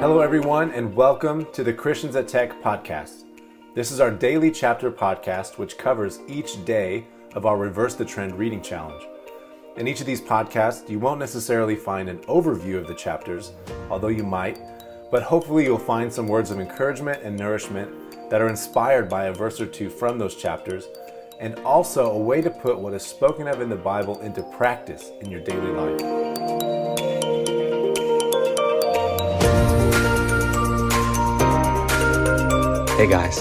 Hello, everyone, and welcome to the Christians at Tech podcast. This is our daily chapter podcast, which covers each day of our Reverse the Trend reading challenge. In each of these podcasts, you won't necessarily find an overview of the chapters, although you might, but hopefully you'll find some words of encouragement and nourishment that are inspired by a verse or two from those chapters, and also a way to put what is spoken of in the Bible into practice in your daily life. Hey guys,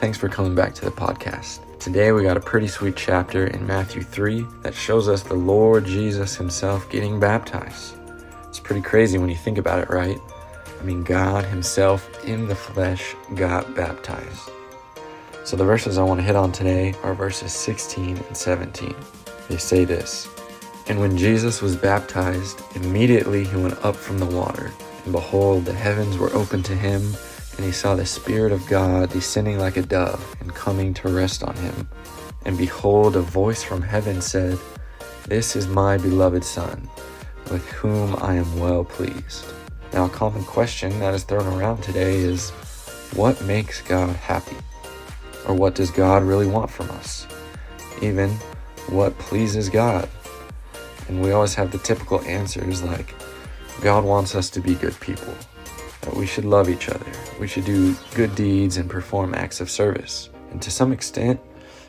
thanks for coming back to the podcast. Today we got a pretty sweet chapter in Matthew 3 that shows us the Lord Jesus himself getting baptized. It's pretty crazy when you think about it, right? I mean, God himself in the flesh got baptized. So the verses I want to hit on today are verses 16 and 17. They say this And when Jesus was baptized, immediately he went up from the water, and behold, the heavens were opened to him and he saw the Spirit of God descending like a dove and coming to rest on him. And behold, a voice from heaven said, This is my beloved Son, with whom I am well pleased. Now, a common question that is thrown around today is what makes God happy? Or what does God really want from us? Even what pleases God? And we always have the typical answers like, God wants us to be good people that we should love each other, we should do good deeds and perform acts of service. And to some extent,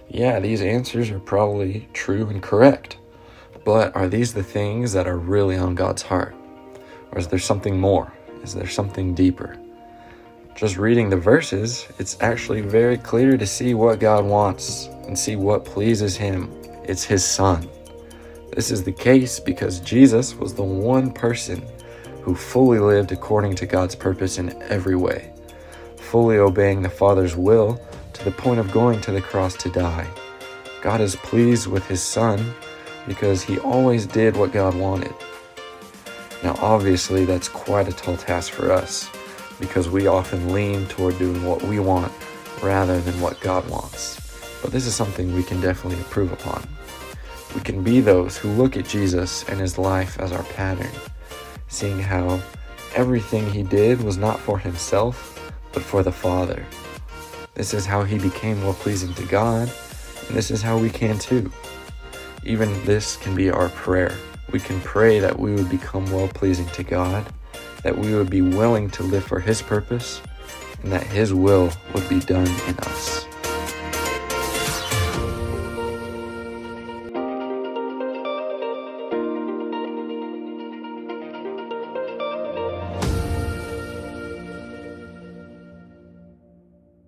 yeah, these answers are probably true and correct. But are these the things that are really on God's heart? Or is there something more? Is there something deeper? Just reading the verses, it's actually very clear to see what God wants and see what pleases Him. It's His Son. This is the case because Jesus was the one person who fully lived according to God's purpose in every way, fully obeying the Father's will to the point of going to the cross to die. God is pleased with his Son because he always did what God wanted. Now, obviously, that's quite a tall task for us because we often lean toward doing what we want rather than what God wants. But this is something we can definitely improve upon. We can be those who look at Jesus and his life as our pattern seeing how everything he did was not for himself, but for the Father. This is how he became well pleasing to God, and this is how we can too. Even this can be our prayer. We can pray that we would become well pleasing to God, that we would be willing to live for his purpose, and that his will would be done in us.